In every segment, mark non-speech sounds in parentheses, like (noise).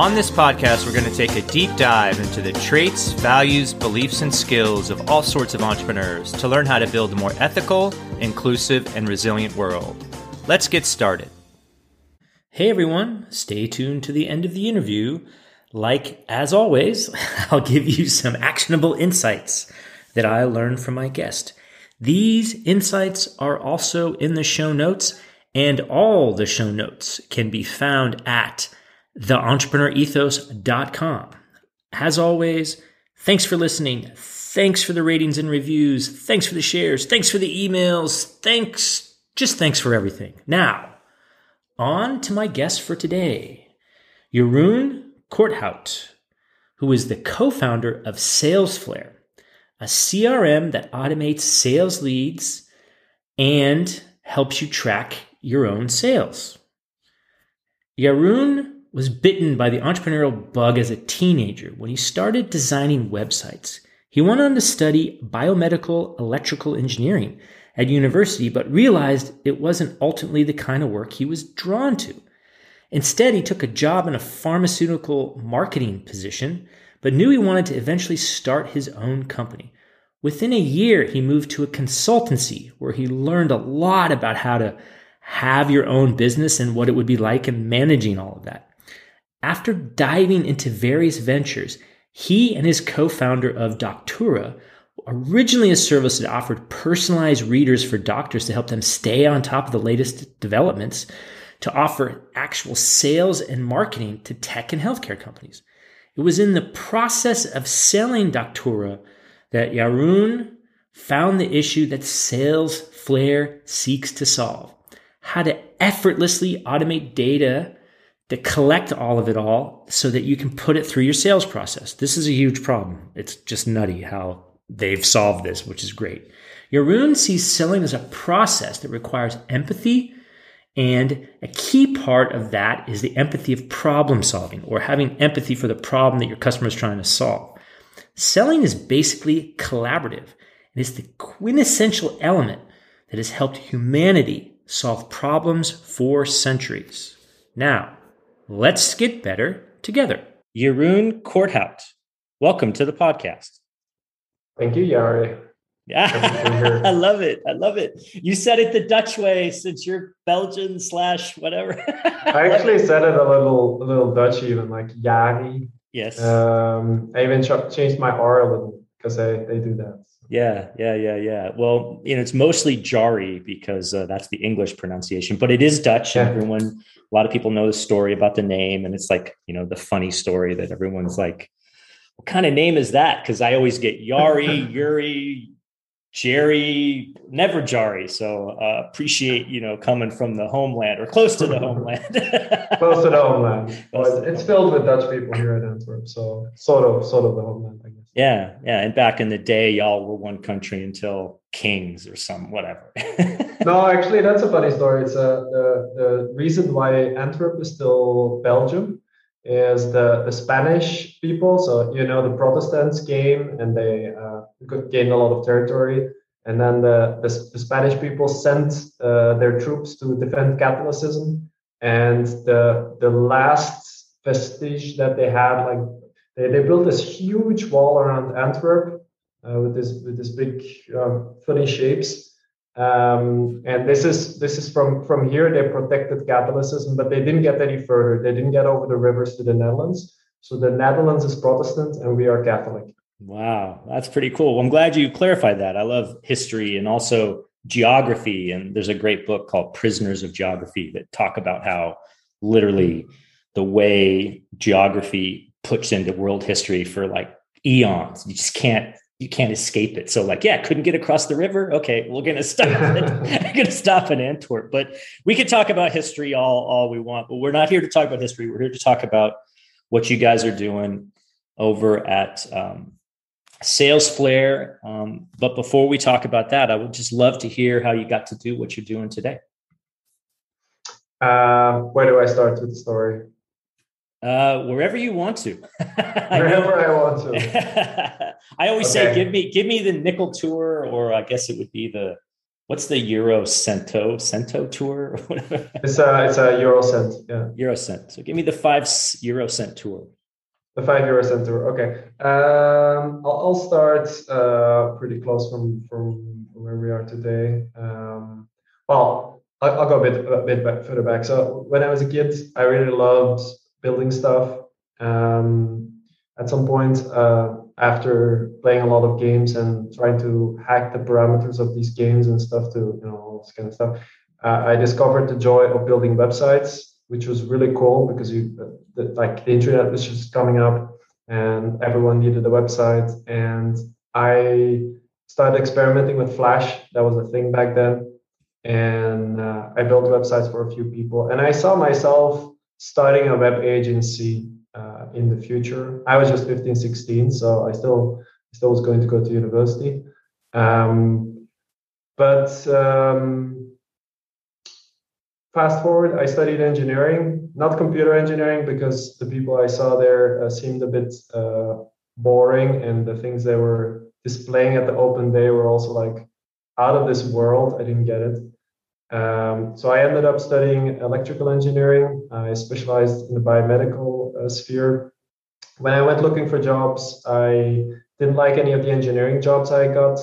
On this podcast, we're going to take a deep dive into the traits, values, beliefs, and skills of all sorts of entrepreneurs to learn how to build a more ethical, inclusive, and resilient world. Let's get started. Hey everyone, stay tuned to the end of the interview. Like, as always, (laughs) I'll give you some actionable insights that I learned from my guest. These insights are also in the show notes, and all the show notes can be found at theentrepreneurethos.com. As always, thanks for listening. Thanks for the ratings and reviews. Thanks for the shares. Thanks for the emails. Thanks, just thanks for everything. Now, on to my guest for today, Jeroen Corthout, who is the co-founder of Salesflare, a CRM that automates sales leads and helps you track your own sales. Jeroen was bitten by the entrepreneurial bug as a teenager when he started designing websites. He went on to study biomedical electrical engineering at university, but realized it wasn't ultimately the kind of work he was drawn to. Instead, he took a job in a pharmaceutical marketing position, but knew he wanted to eventually start his own company. Within a year, he moved to a consultancy where he learned a lot about how to have your own business and what it would be like in managing all of that. After diving into various ventures, he and his co-founder of Doctura, originally a service that offered personalized readers for doctors to help them stay on top of the latest developments, to offer actual sales and marketing to tech and healthcare companies. It was in the process of selling Doctura that Jeroen found the issue that sales Salesflare seeks to solve. How to effortlessly automate data to collect all of it all so that you can put it through your sales process. This is a huge problem. It's just nutty how they've solved this, which is great. Jeroen sees selling as a process that requires empathy, and a key part of that is the empathy of problem solving or having empathy for the problem that your customer is trying to solve. Selling is basically collaborative, and it's the quintessential element that has helped humanity solve problems for centuries. Now, Let's get better together. Jeroen Corthout, welcome to the podcast. Thank you, Jari. Yeah, (laughs) I love it. I love it. You said it the Dutch way since you're Belgian slash whatever. (laughs) I actually said it a little, a little Dutch, even like Jari. Yes. Um, I even ch- changed my R a little because they, they do that. Yeah, yeah, yeah, yeah. Well, you know, it's mostly Jari because uh, that's the English pronunciation, but it is Dutch. Yeah. Everyone, a lot of people know the story about the name, and it's like you know the funny story that everyone's like, "What kind of name is that?" Because I always get Yari, (laughs) Yuri, Jerry, never Jari. So uh, appreciate you know coming from the homeland or close to the (laughs) homeland. close to the homeland. (laughs) Well, it's filled with Dutch people here at Antwerp, so sort of, sort of the homeland, I guess. Yeah, yeah. And back in the day, y'all were one country until kings or some whatever. (laughs) no, actually, that's a funny story. It's uh, the the reason why Antwerp is still Belgium is the, the Spanish people. So, you know, the Protestants came and they uh, gained a lot of territory. And then the, the, the Spanish people sent uh, their troops to defend Catholicism. And the, the last vestige that they had, like they, built this huge wall around Antwerp uh, with this with this big uh, funny shapes. Um, and this is this is from from here they protected Catholicism, but they didn't get any further. They didn't get over the rivers to the Netherlands. So the Netherlands is Protestant and we are Catholic. Wow, that's pretty cool. Well, I'm glad you clarified that. I love history and also geography. And there's a great book called Prisoners of Geography that talk about how literally the way geography puts into world history for like eons. You just can't you can't escape it. So like, yeah, couldn't get across the river. Okay, we're gonna stop. (laughs) We're (laughs) gonna stop in Antwerp. But we could talk about history all all we want, but we're not here to talk about history. We're here to talk about what you guys are doing over at um, Salesflare. Um, but before we talk about that, I would just love to hear how you got to do what you're doing today. Uh, where do I start with the story? Uh, wherever you want to. (laughs) wherever I, I, want to. (laughs) I always okay. say, give me, give me the nickel tour, or I guess it would be the, what's the Euro Cento Cento tour? whatever. it's a, it's a Euro cent. Yeah. Euro cent. So give me the five Euro cent tour. The five Euro cent tour. Okay. Um, I'll, I'll start uh, pretty close from, from where we are today. Um, well, I'll, I'll go a bit, a bit back, further back. So when I was a kid, I really loved building stuff. Um, at some point, uh, after playing a lot of games and trying to hack the parameters of these games and stuff to you know all this kind of stuff, uh, I discovered the joy of building websites, which was really cool because you the, like the internet was just coming up and everyone needed a website and I started experimenting with Flash. That was a thing back then, and uh, I built websites for a few people. And I saw myself starting a web agency uh, in the future. I was just 15, 16, so I still still was going to go to university. Um, but um, fast forward, I studied engineering, not computer engineering, because the people I saw there uh, seemed a bit uh, boring, and the things they were displaying at the open day were also like out of this world. I didn't get it. Um, so I ended up studying electrical engineering. I specialized in the biomedical uh, sphere. When I went looking for jobs, I didn't like any of the engineering jobs I got.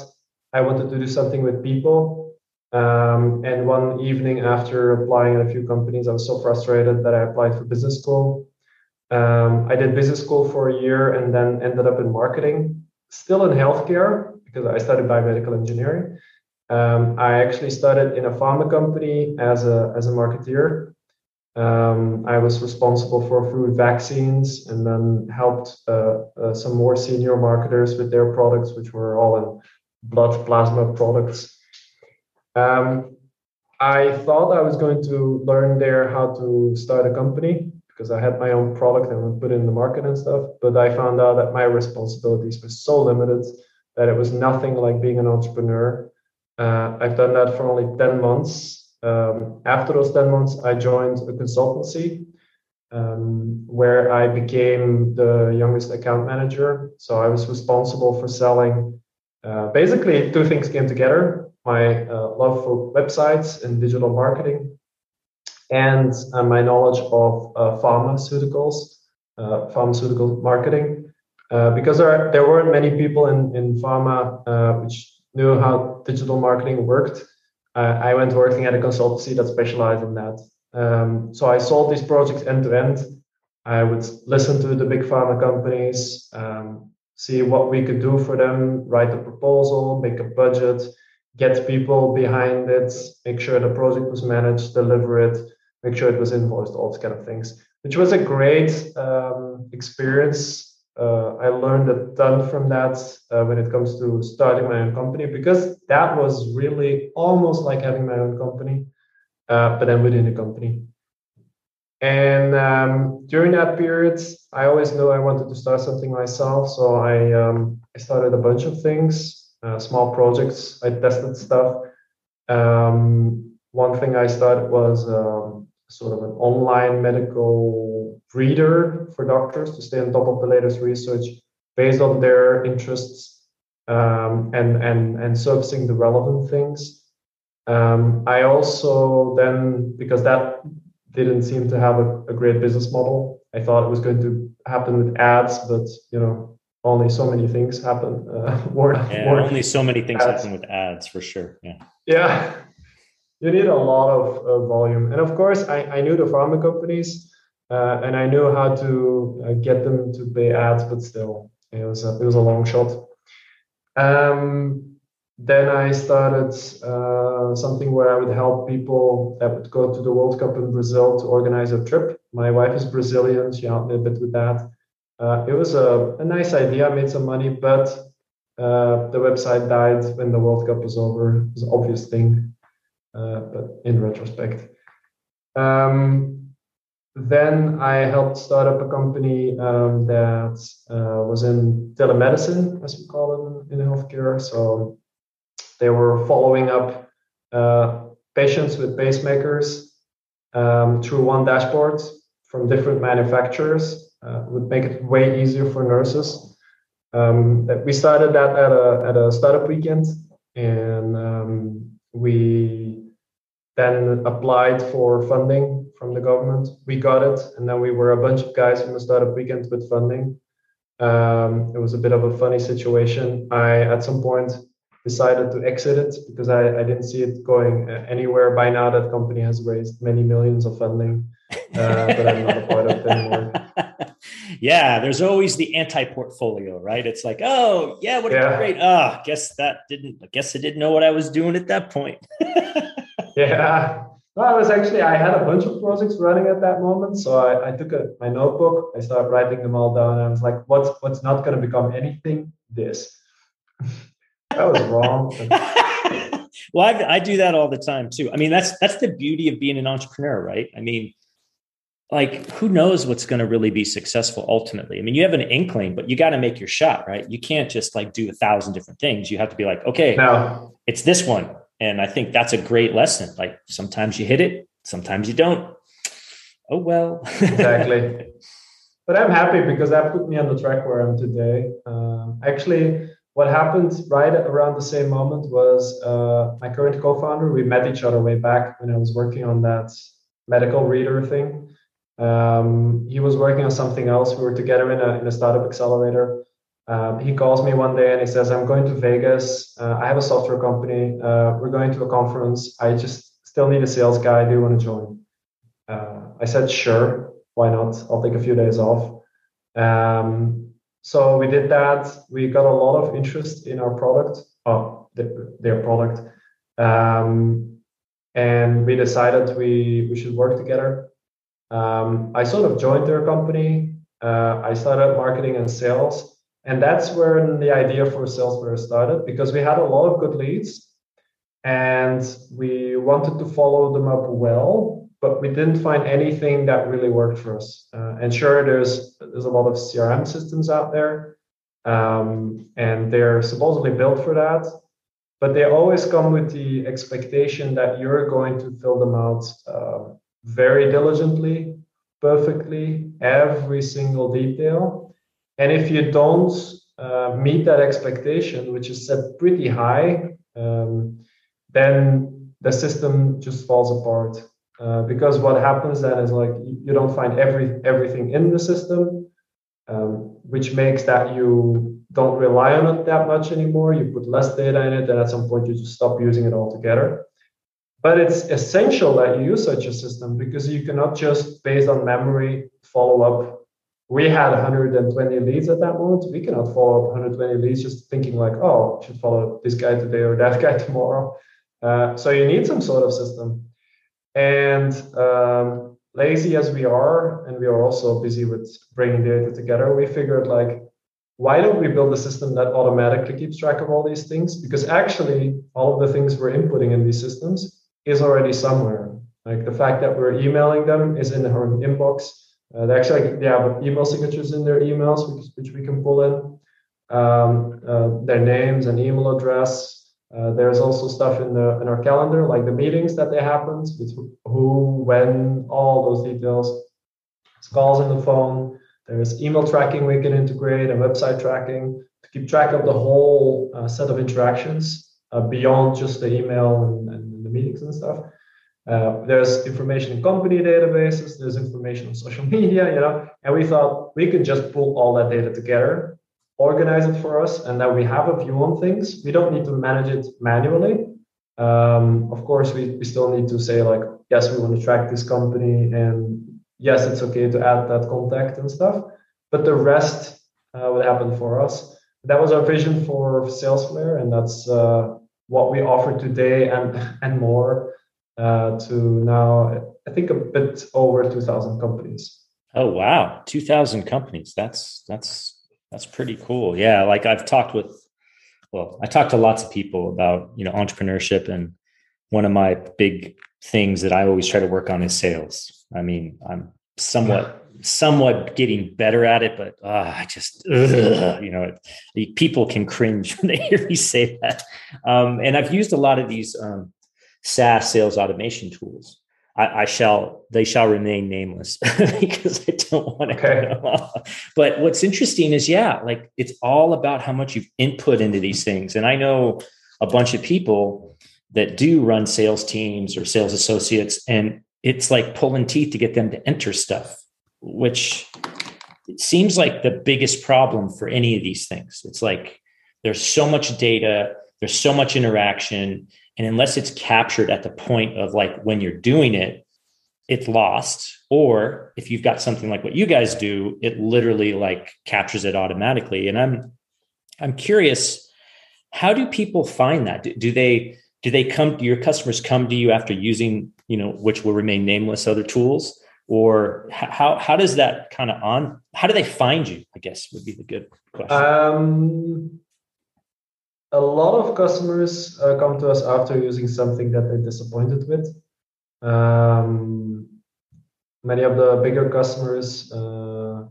I wanted to do something with people. Um, and one evening after applying at a few companies, I was so frustrated that I applied for business school. Um, I did business school for a year and then ended up in marketing, still in healthcare because I studied biomedical engineering. Um, I actually started in a pharma company as a as a marketeer. Um, I was responsible for food vaccines and then helped uh, uh, some more senior marketers with their products, which were all in blood plasma products. Um, I thought I was going to learn there how to start a company because I had my own product and would put it in the market and stuff. But I found out that my responsibilities were so limited that it was nothing like being an entrepreneur. Uh, I've done that for only 10 months. Um, after those 10 months, I joined a consultancy um, where I became the youngest account manager. So I was responsible for selling. Uh, basically, two things came together my uh, love for websites and digital marketing, and uh, my knowledge of uh, pharmaceuticals, uh, pharmaceutical marketing. because there, are, there weren't many people in, in pharma which knew how digital marketing worked, uh, I went working at a consultancy that specialized in that. Um, so I sold these projects end to end. I would listen to the big pharma companies, um, see what we could do for them, write a proposal, make a budget, get people behind it, make sure the project was managed, deliver it, make sure it was invoiced, all these kind of things, which was a great um, experience uh, I learned a ton from that uh, when it comes to starting my own company because that was really almost like having my own company, uh, but then within a company. And um, during that period, I always knew I wanted to start something myself. So I, um, I started a bunch of things, uh, small projects. I tested stuff. Um, one thing I started was um, sort of an online medical reader for doctors to stay on top of the latest research based on their interests um, and and and surfacing the relevant things. Um, I also then because that didn't seem to have a, a, great business model. I thought it was going to happen with ads, but you know only so many things happen. Uh, (laughs) yeah, only so many things ads. happen with ads for sure. Yeah. Yeah. (laughs) You need a lot of uh, volume, and of course, I, I knew the pharma companies, uh, and I knew how to uh, get them to pay ads, but still, it was a, it was a long shot. Um, then I started uh, something where I would help people that would go to the World Cup in Brazil to organize a trip. My wife is Brazilian; she helped me a bit with that. Uh, it was a, a, nice idea. I made some money, but uh, the website died when the World Cup was over. It was an obvious thing, uh, but in retrospect. Um, then I helped start up a company um, that uh, was in telemedicine, as we call it in, healthcare. So they were following up uh, patients with pacemakers um, through one dashboard from different manufacturers. Uh, would make it way easier for nurses. Um, we started that at a at a startup weekend, and um, we then applied for funding from the government. We got it, and then we were a bunch of guys from the startup weekend with funding. Um, it was a bit of a funny situation. I at some point decided to exit it because I, I didn't see it going uh, anywhere. By now, that company has raised many millions of funding, uh, but I'm not a part of it anymore. (laughs) yeah, there's always the anti-portfolio, right? It's like, oh yeah, what a yeah. great. Ah, oh, guess that didn't. I guess I didn't know what I was doing at that point. (laughs) yeah, no, I was actually I had a bunch of projects running at that moment, so I, I took a, my notebook, I started writing them all down, and I was like, "What's what's not going to become anything? This." (laughs) that was wrong. (laughs) well, I, I do that all the time too. I mean, that's that's the beauty of being an entrepreneur, right? I mean, like who knows what's going to really be successful ultimately? I mean, you have an inkling, but you got to make your shot, right? You can't just like do a thousand different things. You have to be like, okay, no. it's this one and I think that's a great lesson. Like sometimes you hit it, sometimes you don't. Oh well. exactly. (laughs) But I'm happy because that put me on the track where I am today. Um, actually, what happened right around the same moment was uh, my current co-founder. We met each other way back when I was working on that medical reader thing. Um, he was working on something else. We were together in a, in a startup accelerator. Um, he calls me one day and he says, I'm going to Vegas. Uh, I have a software company. Uh, we're going to a conference. I just still need a sales guy. Do you want to join? Uh, I said, sure. Why not? I'll take a few days off. Um, so we did that. We got a lot of interest in our product, oh, the, their product. Um, and we decided we, we should work together. Um, I sort of joined their company. Uh, I started marketing and sales and that's where the idea for Salesflare started because we had a lot of good leads and we wanted to follow them up well, but we didn't find anything that really worked for us. Uh, and sure, there's there's a lot of CRM systems out there, um, and they're supposedly built for that, but they always come with the expectation that you're going to fill them out uh, very diligently, perfectly, every single detail and if you don't uh, meet that expectation, which is set pretty high, um, then the system just falls apart. Uh, because what happens then is like you don't find every everything in the system, um, which makes that you don't rely on it that much anymore. You put less data in it, and at some point you just stop using it altogether. But it's essential that you use such a system because you cannot just based on memory follow up we had 120 leads at that moment. We cannot follow up 120 leads just thinking like, oh, should follow this guy today or that (laughs) guy tomorrow. Uh, so you need some sort of system. And um, lazy as we are, and we are also busy with bringing data together, we figured like, why don't we build a system that automatically keeps track of all these things? Because actually, all of the things we're inputting in these systems is already somewhere. Like the fact that we're emailing them is in our inbox uh, they actually they have email signatures in their emails, which, which we can pull in, um, uh, their names and email address. Uh, there's also stuff in the in our calendar, like the meetings that they happened, with who, when, all those details. It's calls on the phone. There's email tracking we can integrate and website tracking to keep track of the whole uh, set of interactions uh, beyond just the email and, and, the meetings and stuff. Uh, there's information in company databases. There's information on social (laughs) media, you know. And we thought we could just pull all that data together, organize it for us, and then we have a view on things. We don't need to manage it manually. Um, of course, we, we still need to say like, yes, we want to track this company, and yes, it's okay to add that contact and stuff. But the rest uh, would happen for us. That was our vision for Salesflare, and that's uh, what we offer today and (laughs) and more uh, to now. I think a bit over 2,000 companies. Oh wow, 2,000 companies. That's that's that's pretty cool. Yeah, like I've talked with well, I talked to lots of people about, you know, entrepreneurship and one of my big things that I always try to work on is sales. I mean, I'm somewhat somewhat getting better at it, but uh, I just, ugh, you know, people can cringe (laughs) when they hear me say that. Um, and I've used a lot of these um, SaaS sales automation tools. I, I, shall, they shall remain nameless (laughs) because I don't want to. Okay. But what's interesting is, yeah, like it's all about how much you've input into these things. And I know a bunch of people that do run sales teams or sales associates, and it's like pulling teeth to get them to enter stuff which it seems like the biggest problem for any of these things. It's like there's so much data, there's so much interaction, and unless it's captured at the point of like when you're doing it, it's lost. Or if you've got something like what you guys do, it literally like captures it automatically. And I'm I'm curious, how do people find that? Do, do they do they come? Do your customers come to you after using you know which will remain nameless other tools? or how how does that kind of on how do they find you i guess would be the good question um, a lot of customers uh, come to us after using something that they're disappointed with um, many of the bigger customers uh,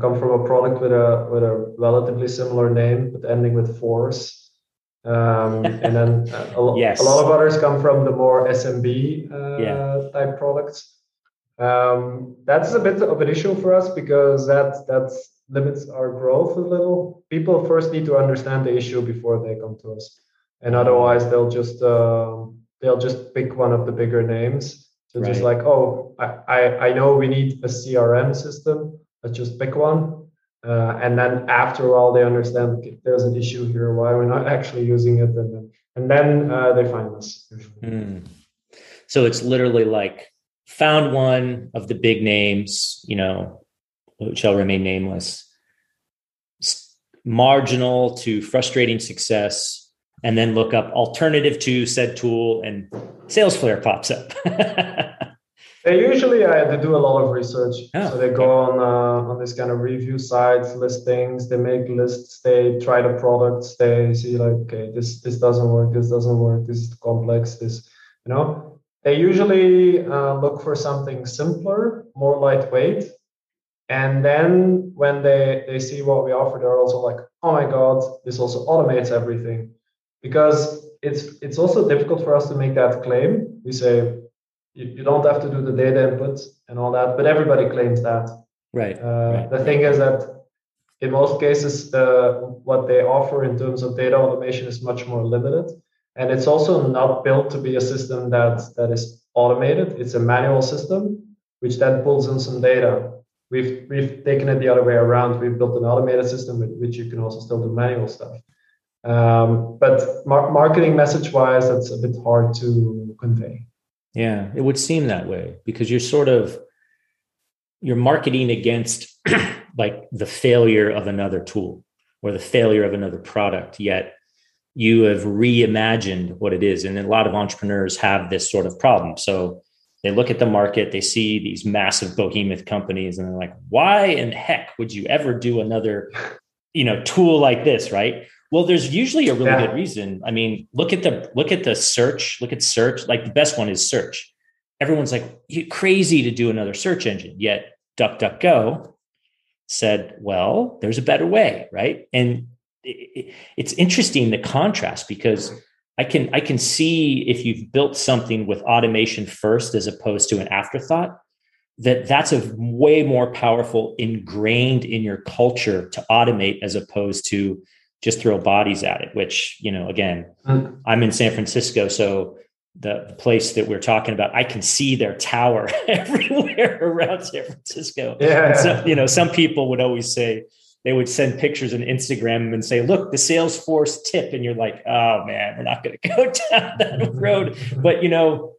come from a product with a with a relatively similar name but ending with force um, (laughs) and then a, yes. a, lot of others come from the more smb uh, yeah. type products um, that's a bit of an issue for us because that that limits our growth a little. People first need to understand the issue before they come to us, and otherwise they'll just uh, they'll just pick one of the bigger names. So right. just like, oh, I, I I know we need a CRM system. Let's just pick one. Uh, and then after all, they understand there's an issue here. Why we're not actually using it, and then and then uh, they find us. Mm. So it's literally like found one of the big names, you know, shall remain nameless, marginal to frustrating success, and then look up alternative to said tool, and Salesflare pops up. (laughs) they usually uh, they do a lot of research, oh, so they go on uh, on this kind of review sites, listings. They make lists. They try the products. They see like, okay, this this doesn't work. This doesn't work. This is complex. This you know they usually uh, look for something simpler, more lightweight. And then when they, they see what we offer, they're also like, oh my God, this also automates everything. Because it's it's also difficult for us to make that claim. We say you, you don't have to do the data input and all that, but everybody claims that. Right. Uh, right. The thing is that in most cases, what they offer in terms of data automation is much more limited and it's also not built to be a system that that is automated it's a manual system which then pulls in some data we've we've taken it the other way around we've built an automated system with which you can also still do manual stuff um, but mar- marketing message wise that's a bit hard to convey yeah it would seem that way because you're sort of you're marketing against (clears throat) like the failure of another tool or the failure of another product yet you have reimagined what it is. And a lot of entrepreneurs have this sort of problem. So they look at the market, they see these massive behemoth companies, and they're like, why in heck would you ever do another, you know, tool like this? Right. Well, there's usually a really yeah. good reason. I mean, look at the look at the search, look at search. Like the best one is search. Everyone's like, crazy to do another search engine. Yet DuckDuckGo said, well, there's a better way, right? And it's interesting the contrast because I can I can see if you've built something with automation first as opposed to an afterthought. that that's a way more powerful ingrained in your culture to automate as opposed to just throw bodies at it which you know again mm. i'm in san francisco so the, the, place that we're talking about i can see their tower (laughs) everywhere around san francisco yeah so, you know some people would always say they would send pictures on instagram and say look the salesforce tip and you're like oh man we're not going (laughs) to go down that mm-hmm. road. But you know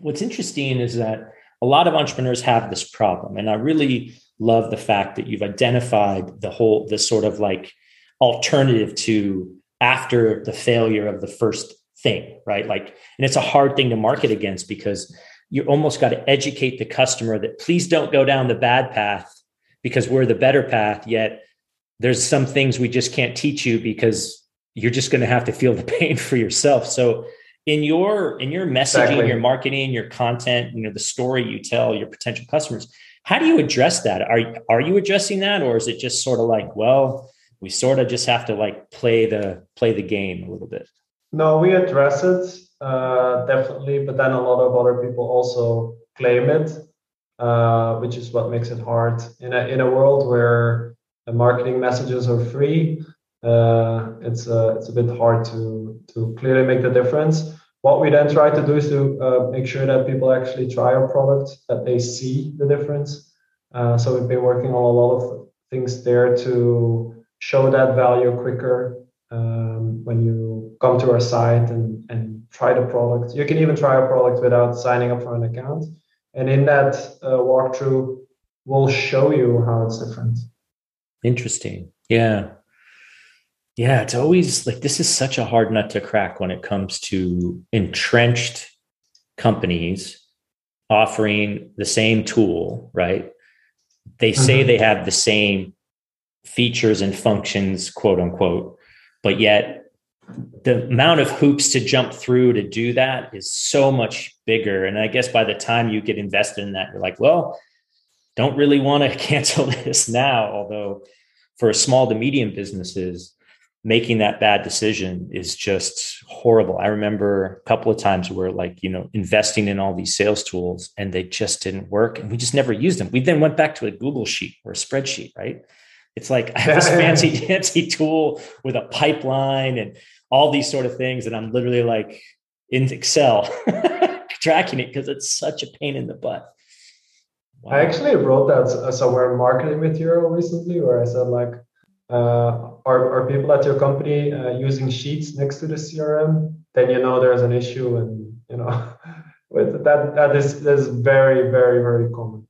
what's interesting is that a lot of entrepreneurs have this problem and i really love the fact that you've identified the whole this sort of like alternative to after the failure of the first thing right? Like and it's a hard thing to market against because you almost got to educate the customer that please don't go down the bad path because we're the better path yet there's some things we just can't teach you because you're just going to have to feel the (laughs) pain for yourself. So in your in your messaging exactly. your marketing your content you know the story you tell your potential customers how do you address that? Are are you addressing that or is it just sort of like well we sort of just have to like play the play the game a little bit? No we address it uh, definitely but then a lot of other people also claim it uh, which is what makes it hard. In a in a world where marketing messages are free uh, it's uh, it's a bit hard to to clearly make the difference what we then try to do is to uh, make sure that people actually try our product, that they see the difference. Uh, so we've been working on a lot of things there to show that value quicker um, when you come to our site and, and try the product. You can even try our product without signing up for an account. And in that uh, walkthrough, we'll show you how it's different. Interesting. Yeah. Yeah, it's always like this is such a hard nut to crack when it comes to entrenched companies offering the same tool, right? They say mm-hmm. they have the same features and functions, quote unquote, but yet the amount of hoops to jump through to do that is so much bigger. And I guess by the time you get invested in that, you're like, well, don't really want to (laughs) cancel this now. Although for small to medium businesses, making that bad decision is just horrible. I remember a couple of times where like, you know, investing in all these sales tools and they just didn't work and we just never used them. We then went back to a Google sheet or a spreadsheet, right? It's like (laughs) I have this fancy, (laughs) fancy tool with a pipeline and all these sort of things. And I'm literally like in Excel tracking it because it's such a pain in the butt. Wow. I actually wrote that somewhere marketing material recently where I said like uh, are, are people at your company uh, using sheets next to the crm then you know there's an issue and you know (laughs) with that that is that is very very very common.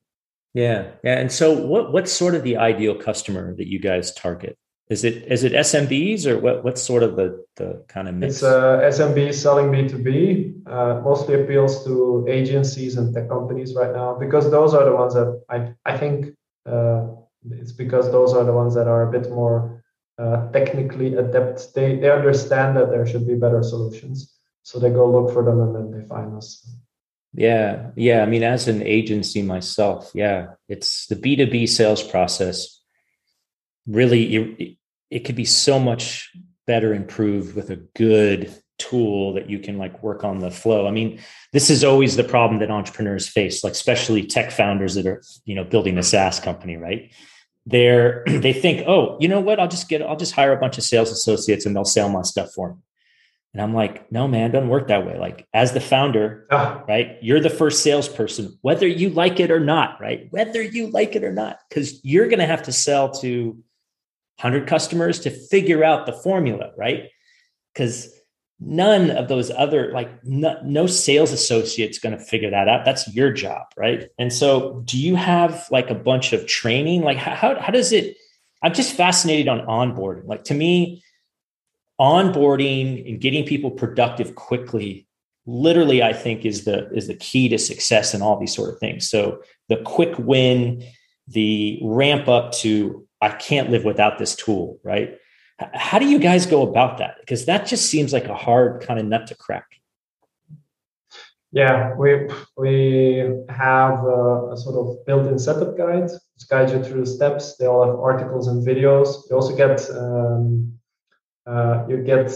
Yeah yeah and so what what's sort of the ideal customer that you guys target is it is it SMBs or what what's sort of the the kind of mix? It's uh, SMB selling B2B. Uh, mostly appeals to agencies and tech companies right now because those are the ones that I I think uh, it's because those are the ones that are a bit more uh, technically adept. They they understand that there should be better solutions, so they go look for them and then they find us. Yeah, yeah. I mean, as an agency myself, yeah, it's the B two B sales process. Really, it, it could be so much better improved with a good tool that you can like work on the flow. I mean, this is always the problem that entrepreneurs face, like especially tech founders that are, you know, building a SaaS company, right? They're (clears throat) they think, oh, you know what? I'll just get, I'll just hire a bunch of sales associates and they'll sell my stuff for me. And I'm like, no, man, doesn't work that way. Like, as the founder, oh. right, you're the first salesperson, whether you like it or not, right? Whether you like it or not, because you're going to have to sell to 100 customers to figure out the formula, right? Because none of those other like no, no sales associates going to figure that out. That's your job right? And so do you have like a bunch of training? Like how, how does it i'm just fascinated on onboarding. Like to me onboarding and getting people productive quickly literally i think is the is the key to success in all these sort of things. So the quick win the ramp up to i can't live without this tool right how do you guys go about that? Because that just seems like a hard kind of nut to crack. Yeah, we we have a, a sort of built-in setup guide which guides you through the steps. They all have articles and videos. You also get um, uh, you get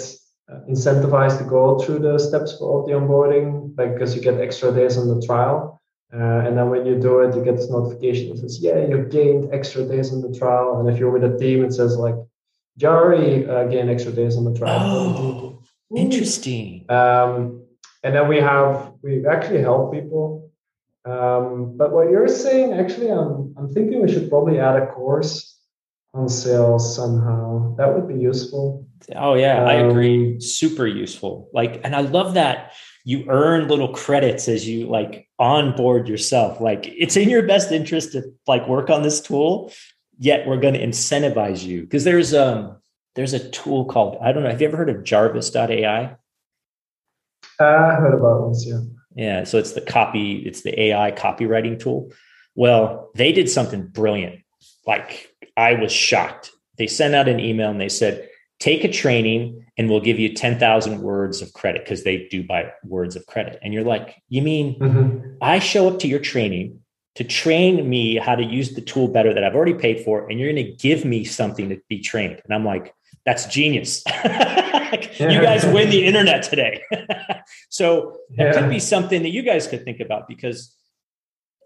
incentivized to go through the steps of the onboarding because you get extra days on the trial. Uh, and then when you do it, you get this notification that says, "Yeah, you gained extra days on the trial." And if you're with a team, it says like, "Jari uh, gained extra days on the trial." Oh, interesting. Um, and then we have we actually help people. Um, but what you're saying, actually, I'm I'm thinking we should probably add a course on sales somehow. That would be useful. Oh yeah, um, I agree. Super useful. Like, and I love that you earn little credits as you like onboard yourself. Like, it's in your best interest to like work on this tool. Yet we're going to incentivize you because there's um there's a tool called I don't know. Have you ever heard of Jarvis.ai? Uh, I heard about this. Yeah. Yeah. So it's the copy. It's the AI copywriting tool. Well, they did something brilliant. Like I was shocked. They sent out an email and they said, take a training and we'll give you 10,000 words of credit because they do buy words of credit. And you're like, you mean mm-hmm. I show up to your training to train me how to use the tool better that I've already paid for, and you're going to give me something to be trained. And I'm like, that's genius. (laughs) you guys win the internet today. (laughs) so that yeah. could be something that you guys could think about because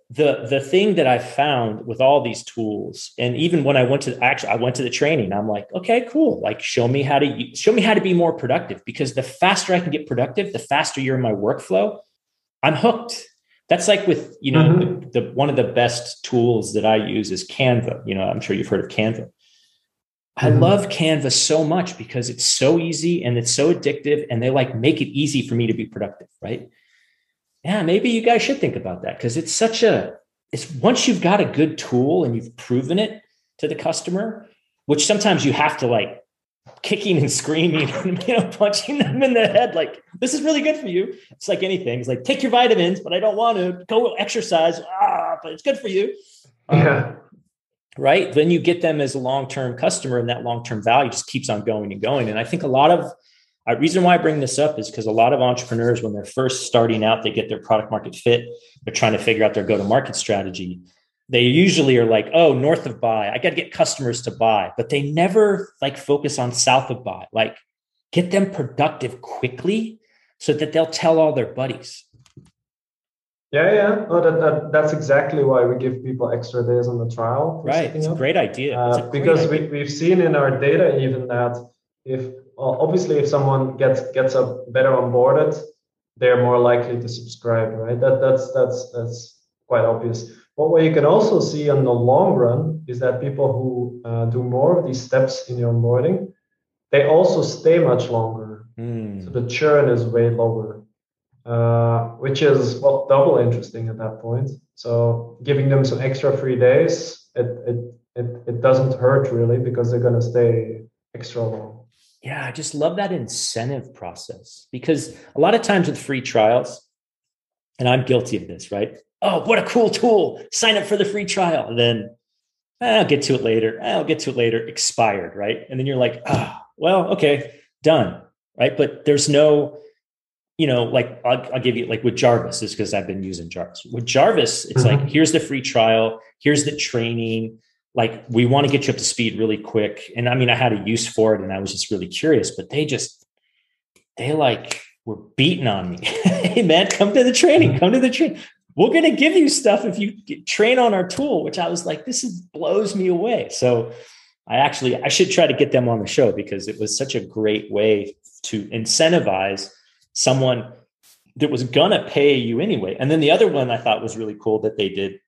the the thing that I found with all these tools, and even when I went to actually I went to the training, I'm like, okay, cool. Like show me how to show me how to be more productive because the faster I can get productive, the faster you're in my workflow, I'm hooked. That's like with you know mm-hmm. the, the one of the best tools that I use is Canva. You know, I'm sure you've heard of Canva. I mm-hmm. love Canva so much because it's so easy and it's so addictive, and they like make it easy for me to be productive, right? Yeah, maybe you guys should think about that because it's such a it's once you've got a good tool and you've proven it to the customer, which sometimes you have to like kicking and screaming and (laughs) you know punching them in the head like this is really good for you. It's like anything it's like take your vitamins but i don't want to go exercise. Ah but it's good for you. Yeah. um, right? Then you get them as a long-term customer and that long-term value just keeps on going and going and i think a lot of the reason why I bring this up is because a lot of entrepreneurs, when they're first starting out, they get their product market fit. They're trying to figure out their go to market strategy. They usually are like, oh, north of buy, I got to get customers to buy, but they never like focus on south of buy, like get them productive quickly so that they'll tell all their buddies. Yeah, yeah. No, that, that that's exactly why we give people extra days on the trial. Right. It's a great idea. Uh, because. We, we've seen in our data even that if well, obviously if someone gets gets a better onboarded, they're more likely to subscribe, right? That that's that's that's quite obvious. But what you can also see in the long run is that people who uh, do more of these steps in your onboarding, they also stay much longer. Mm. So the churn is way lower, uh, which is well double interesting at that point. So giving them some extra free days, it it it, it doesn't hurt really because they're gonna stay extra long yeah, I just love that incentive process because a lot of times with free trials, and I'm guilty of this, right? Oh, what a cool tool. Sign up for the free trial. And then eh, I'll get to it later. Eh, I'll get to it later. Expired, right? And then you're like, ah, oh, well, okay, done. Right. But there's no, you know, like I'll, I'll give you like with Jarvis, is because I've been using Jarvis. With Jarvis, it's mm-hmm. like, here's the free trial, here's the training like we want to get you up to speed really quick. And i mean i had a use for it and i was just really curious but they just they like were beating on me. (laughs) Hey man come to the training mm-hmm. come to the training we're going to give you stuff if you train on our tool which i was like this is blows me away. So i actually i should try to get them on the show because it was such a great way to incentivize someone that was going to pay you anyway. And then the other one i thought was really cool that they did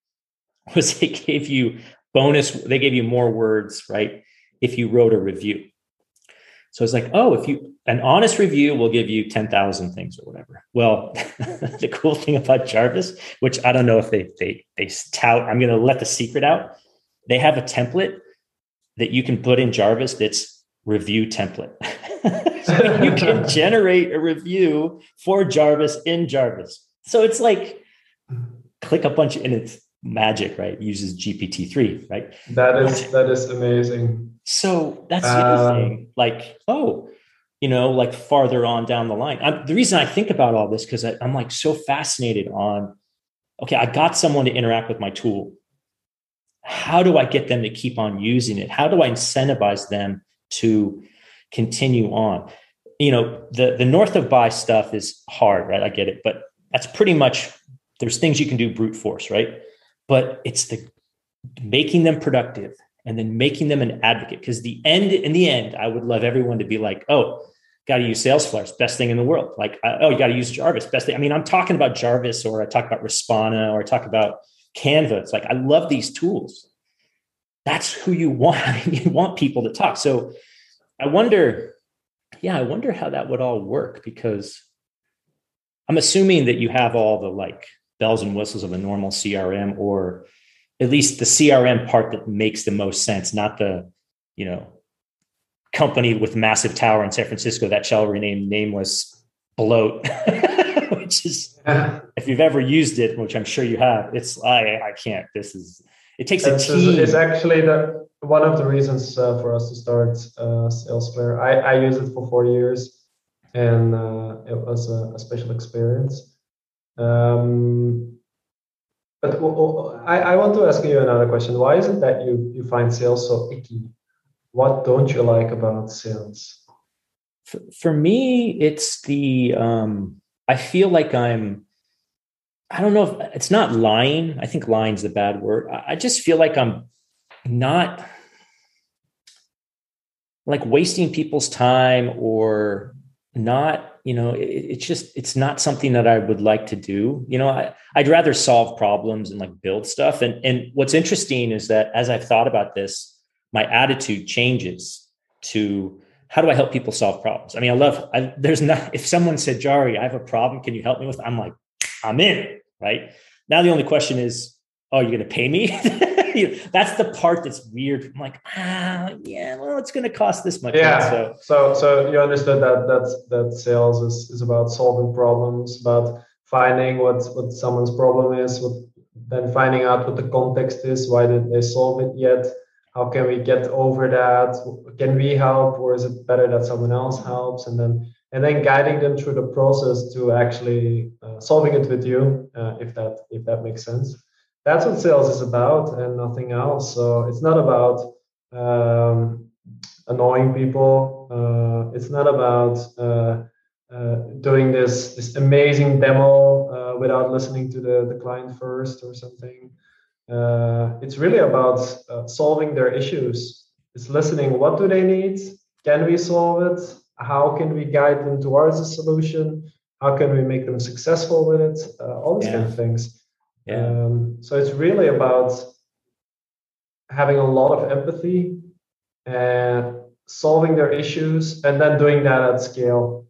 was (laughs) they gave you bonus they gave you more words right if you wrote a review. So it's like oh if you an honest review will give you 10,000 things or whatever. Well (laughs) the cool thing about jarvis which i don't know if they they they tout i'm going to let the secret out. They have a template that you can put in jarvis that's review template. (laughs) So you can (laughs) generate a review for jarvis in jarvis. So it's like click a bunch and it's magic, right? Uses GPT-3, right? That is that is amazing. So that's the other um, thing. Like, oh, you know, like farther on down the line. I'm, the reason I think about all this because I'm like so fascinated on. Okay, I got someone to interact with my tool. How do I get them to keep on using it? How do I incentivize them to continue on? You know, the the north of buy stuff is hard, right? I get it, but that's pretty much there's things you can do brute force, right? But it's the making them productive and then making them an advocate. Because the end, in the end, I would love everyone to be like, oh, got to use Salesflare, best thing in the world. Like, oh, you got to use Jarvis, best thing. I mean, I'm talking about Jarvis, or I talk about Respana, or I talk about Canva. It's like I love these tools. That's who you want. (laughs) You want people to talk. So I wonder, yeah, I wonder how that would all work because I'm assuming that you have all the like bells and whistles of a normal CRM or at least the CRM part that makes the most sense, not the, you know, company with massive tower in San Francisco that shall remain nameless bloat, (laughs) which is (laughs) if you've ever used it, which I'm sure you have, it's I I can't. This is it takes a team. It's actually the one of the reasons uh, for us to start uh. I I used it for four years, and uh, it was a, a special experience. Um, but I, I want to ask you another question. Why is it that you, you find sales so icky? What don't you like about sales? For, for me, it's the, um, I feel like I'm, I don't know if it's not lying. I think lying is the bad word. I just feel like I'm not like wasting people's time or not you know it, it's just it's not something that i would like to do. You know I, i'd rather solve problems and like build stuff. And and what's interesting is that as i've thought about this my attitude changes to how do i help people solve problems? I mean i love I, there's not if someone said Jarie i have a problem. Can you help me with it? i'm like i'm in right? Now the only question is oh you're going to pay me (laughs) that's the part that's weird. I'm like, ah, yeah, well, it's going to cost this much. Yeah. So, so, so you understood that that's that sales is, is about solving problems, about finding what what someone's problem is, what then finding out what the context is, why did they solve it yet? How can we get over that? Can we help, or is it better that someone else helps? And then and then guiding them through the process to actually uh, solving it with you, uh, if that if that makes sense that's what sales is about and nothing else. So it's not about um, annoying people. Uh, it's not about uh, uh, doing this this amazing demo uh, without listening to the, the client first or something. Uh, it's really about uh, solving their issues. It's listening. What do they need? Can we solve it? How can we guide them towards a solution? How can we make them successful with it? all these yeah. kind of things. Yeah. Um, so it's really about having a lot of empathy and solving their issues and then doing that at scale,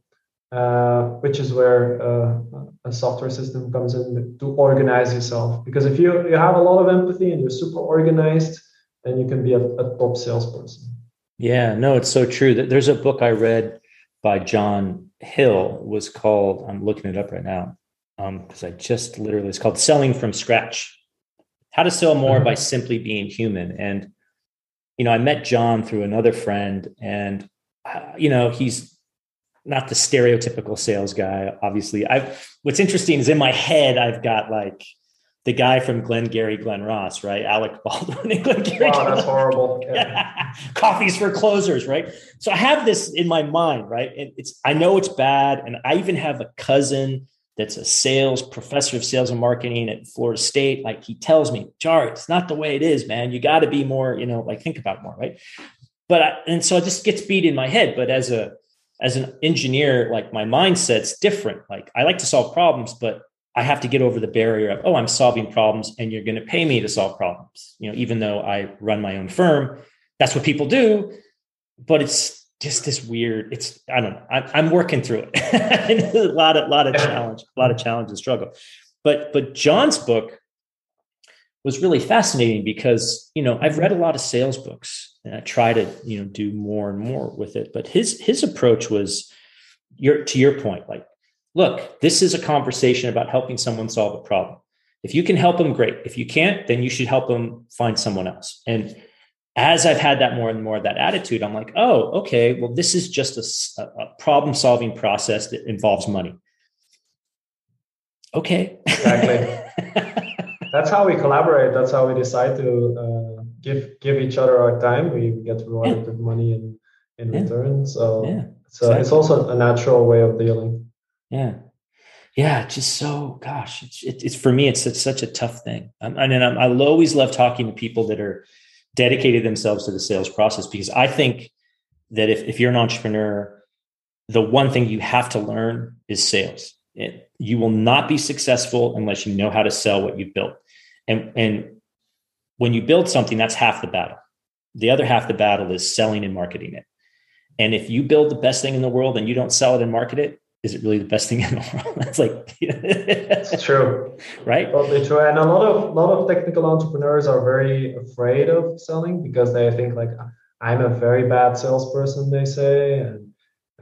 uh, which is where uh, a software system comes in to organize yourself. Because if you, you have a lot of empathy and you're super organized, then you can be a, a top salesperson. Yeah, no, it's so true. There's a book I read by John Hill was called, I'm looking it up right now because um, I just literally it's called Selling from Scratch. How to sell more mm-hmm. by simply being human. And you know, I met John through another friend, and uh, you know, he's not the stereotypical sales guy. Obviously, I've what's interesting is in my head I've got like the guy from Glengarry Glen Ross, right? Alec (laughs) Baldwin and Glengarry. Wow, that's horrible. (laughs) Yeah. Coffees for closers, right? So I have this in my mind, right? And it's I know it's bad, and I even have a cousin that's a sales professor of sales and marketing at Florida State. Like he tells me, Jar, it's not the way it is, man. You got to be more, you know, like think about more, right? But I, and so it just gets beat in my head. But as a as an engineer, like my mindset's different. Like I like to solve problems, but I have to get over the barrier of, oh, I'm solving problems and you're going to pay me to solve problems. You know, even though I run my own firm, that's what people do. But it's just this weird it's i don't know I, am working through it. (laughs) A lot of lot of challenge a lot of challenge and struggle. But but john's book was really fascinating because you know i've read a lot of sales books and i try to you know do more and more with it. But his his approach was your to your point like look this is a conversation about helping someone solve a problem. If you can help them great. If you can't then you should help them find someone else. And as I've had that more and more of that attitude, I'm like, oh, okay, well, this is just a, a problem solving process that involves money. Okay. exactly. (laughs) That's how we collaborate. That's how we decide to uh, give give each other our time. We get rewarded yeah. with money in in yeah. return. So, yeah, so exactly. it's also a natural way of dealing. Yeah. yeah, just so gosh, it's, it, it's for me, it's, it's such a tough thing. Um, and then i always love talking to people that are dedicated themselves to the sales process because I think that if, if you're an entrepreneur, the one thing you have to learn is sales. It, you will not be successful unless you know how to sell what you've built. And, and when you build something, that's half the battle. The other half the battle is selling and marketing it. And if you build the best thing in the world and you don't sell it and market it, is it really the best thing in the world? (laughs) That's like it's (laughs) true, right? Totally true. And a lot of lot of technical entrepreneurs are very afraid of selling because they think like I'm a very bad salesperson. They say, and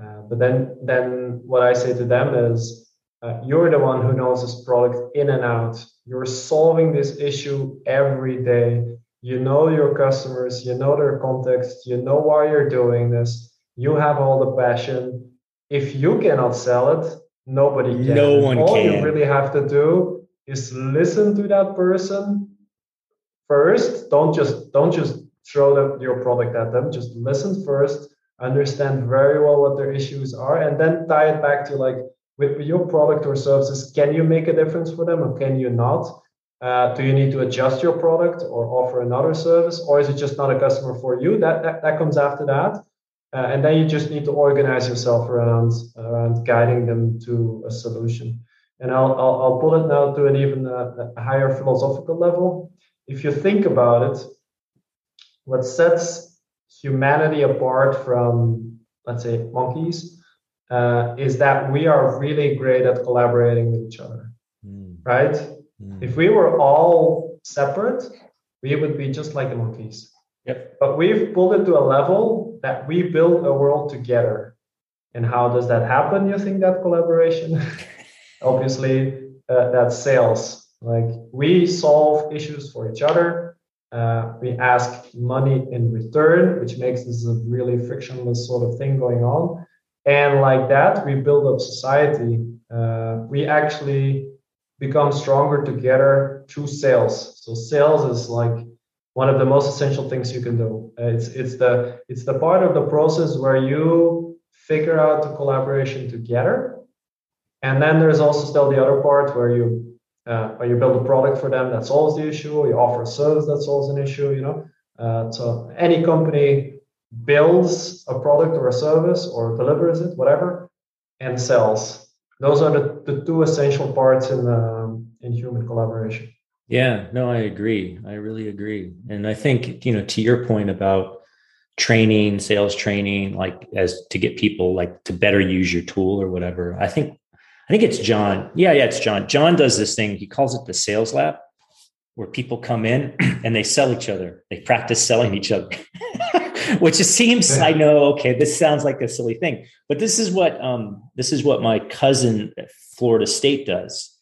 uh, but then then what I say to them is uh, you're the one who knows this product in and out. You're solving this issue every day. You know your customers. You know their context. You know why you're doing this. You have all the passion if you cannot sell it, nobody can. No one All can. you really have to do is listen to that person first. Don't just don't just throw your product at them. Just listen first, understand very well what their issues are, and then tie it back to like with your product or services. Can you make a difference for them, or can you not? Uh, do you need to adjust your product or offer another service, or is it just not a customer for you? That that, that comes after that. Uh, and then you just need to organize yourself around around guiding them to a solution. And I'll I'll, I'll pull it now to an even uh, higher philosophical level. If you think about it, what sets humanity apart from let's say monkeys uh, is that we are really great at collaborating with each other, mm. right? Mm. If we were all separate, we would be just like the monkeys. Yep. But we've pulled it to a level that we build a world together. And how does that happen? using that collaboration? (laughs) Obviously, uh, that's sales. Like we solve issues for each other. Uh, we ask money in return, which makes this a really frictionless sort of thing going on. And like that, we build up society. Uh, we actually become stronger together through sales. So sales is like one of the most essential things you can do. Uh, it's it's the it's the part of the process where you figure out the collaboration together, and then there's also still the other part where you uh, when you build a product for them that solves the issue, you offer a service that solves an issue. You know, uh, so any company builds a product or a service or delivers it, whatever, and sells. Those are the, the two essential parts in um, in human collaboration. Yeah, no, I agree. I really agree. And I think, you know, to your point about training, sales training, like as to get people like to better use your tool or whatever. I think I think it's John. Yeah, yeah, it's John. John does this thing. He calls it the sales lab where people come in (clears throat) and they sell each other. They practice selling each other. (laughs) Which it seems I know, okay, this sounds like a silly thing. But this is what um this is what my cousin at Florida State does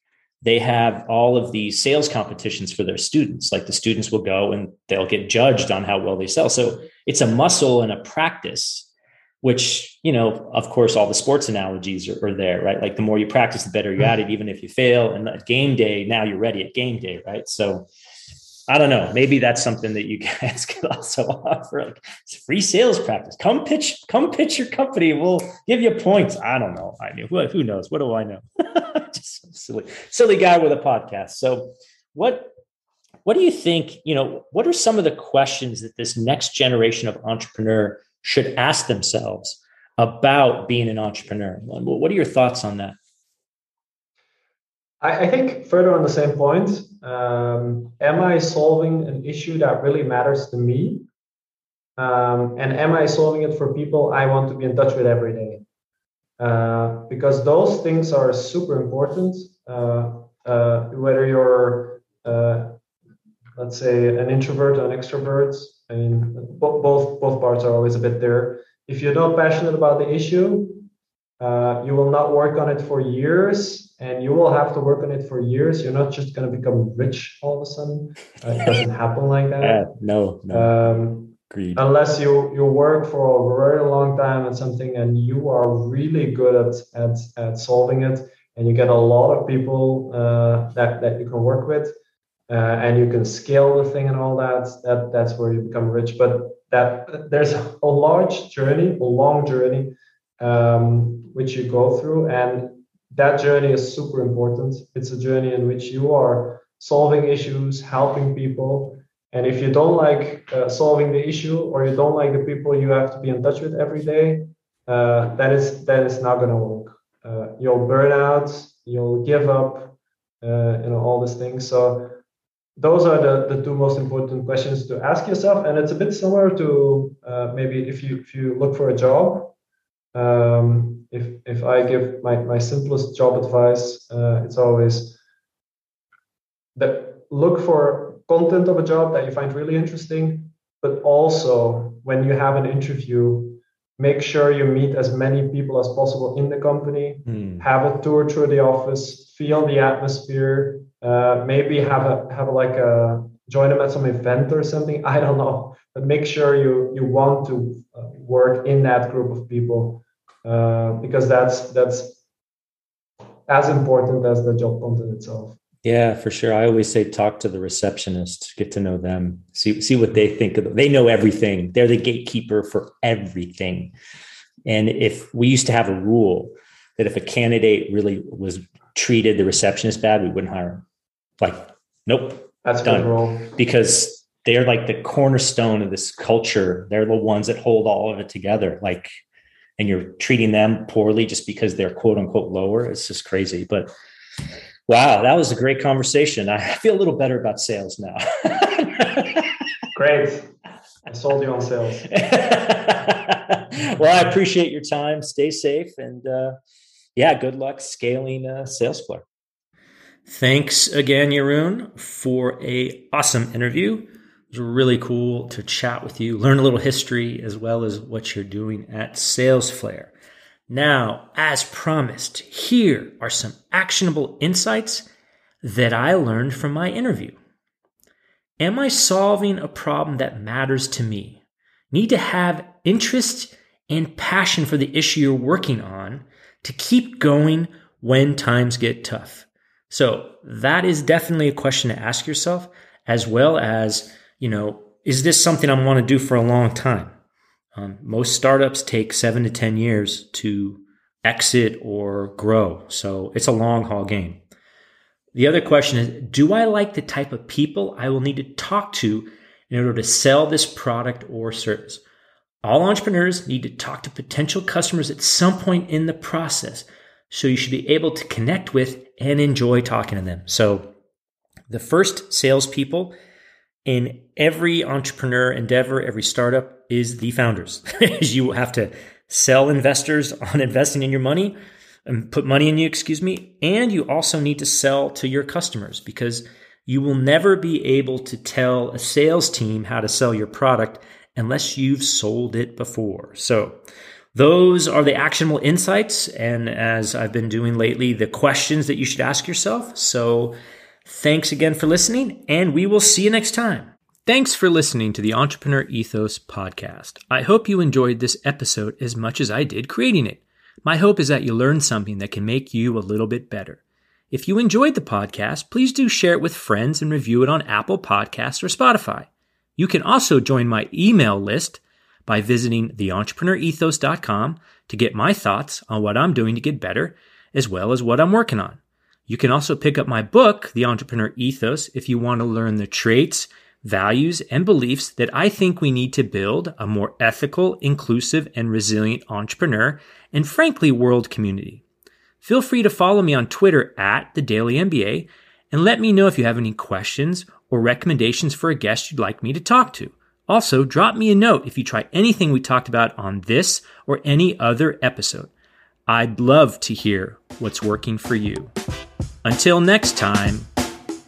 they have all of these sales competitions for their students. Like the students will go and they'll get judged on how well they sell. So it's a muscle and a practice, which, you know, of course, all the sports analogies are, are there, right? Like the more you practice, the better you're hmm. at it, even if you fail. And at game day, now you're ready at game day, right? So I don't know. Maybe that's something that you (laughs) guys could also offer. Like free sales practice. Come pitch, come pitch your company. We'll give you points. I don't know. I who, who knows? What do I know? (laughs) Just silly, silly guy with a podcast. So what what do you think, you know, what are some of the questions that this next generation of entrepreneur should ask themselves about being an entrepreneur? What are your thoughts on that? I, I think further on the same point, um, am I solving an issue that really matters to me? Um, and am I solving it for people I want to be in touch with every day? Uh, because those things are super important. Uh, uh, whether you're, uh, let's say, an introvert or an extrovert, I mean, both both parts are always a bit there. If you're not passionate about the issue, uh, you will not work on it for years and you will have to work on it for years. You're not just going to become rich all of a sudden. Uh, it doesn't (laughs) happen like that. Yeah, no, no. Um, unless you you work for a very long time at something and you are really good at at, at solving it and you get a lot of people uh, that that you can work with uh, and you can scale the thing and all that that that's where you become rich. But that there's a large journey a long journey um, which you go through. And that journey is super important. It's a journey in which you are solving issues, helping people. And if you don't like uh, solving the issue or you don't like the people you have to be in touch with every day, uh, that is that is not going to work. Uh, you'll burn out, you'll give up, uh, you know all these things. So those are the, the two most important questions to ask yourself and it's a bit similar to uh, maybe if you if you look for a job um, if if i give my, my simplest job advice uh, it's always that look for content of a job that you find really interesting but also when you have an interview make sure you meet as many people as possible in the company mm. have a tour through the office feel the atmosphere uh, maybe have a have a, like a join them at some event or something. (laughs) I don't know, but make sure you you want to uh, work in that group of people uh, because that's that's as important as the job content itself. Yeah, for sure. I always say talk to the receptionist, get to know them, see see what they think of them. They know everything. They're the gatekeeper for everything. And if we used to have a rule that if a candidate really was treated the receptionist bad, we wouldn't hire them. Like, nope, that's done. Because they're like the cornerstone of this culture. They're the ones that hold all of it together. Like, and you're treating them poorly just because they're quote unquote lower. It's just crazy. But wow, that was a great conversation. I (laughs) feel a little better about sales now. (laughs) great. I sold you on sales. (laughs) well, I appreciate your time. Stay safe and uh, yeah, good luck scaling uh, Salesflare. Thanks again, Jeroen, for a awesome interview. Was really cool to chat with you, learn a little history as well as what you're doing at Salesflare. Now, as promised, here are some actionable insights that I learned from my interview. Am I solving a problem that matters to me? Need to have interest and passion for the issue you're working on to keep going when times get tough. So that is definitely a question to ask yourself, as well as, you know, is this something I want to do for a long time? Um, most startups take seven to 10 years to exit or grow. So it's a long haul game. The other question is Do I like the type of people I will need to talk to in order to sell this product or service? All entrepreneurs need to talk to potential customers at some point in the process. So you should be able to connect with and enjoy talking to them. So the first salespeople in every entrepreneur endeavor, every startup is the founders. (laughs) you have to sell investors on investing in your money and put money in you, excuse me. And you also need to sell to your customers because you will never be able to tell a sales team how to sell your product unless you've sold it before. So those are the actionable insights. And as I've been doing lately, the questions that you should ask yourself. So thanks again for listening, and we will see you next time. Thanks for listening to the Entrepreneur Ethos podcast. I hope you enjoyed this episode as much as I did creating it. My hope is that you learned something that can make you a little bit better. If you enjoyed the podcast, please do share it with friends and review it on Apple Podcasts or Spotify. You can also join my email list by visiting theentrepreneurethos.com to get my thoughts on what I'm doing to get better, as well as what I'm working on. You can also pick up my book, The Entrepreneur Ethos, if you want to learn the traits, values, and beliefs that I think we need to build a more ethical, inclusive, and resilient entrepreneur and frankly, world community. Feel free to follow me on Twitter at the Daily MBA and let me know if you have any questions or recommendations for a guest you'd like me to talk to. Also, drop me a note if you try anything we talked about on this or any other episode. I'd love to hear what's working for you. Until next time,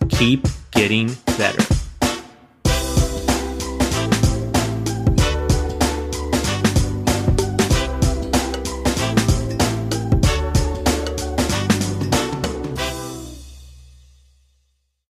keep getting better.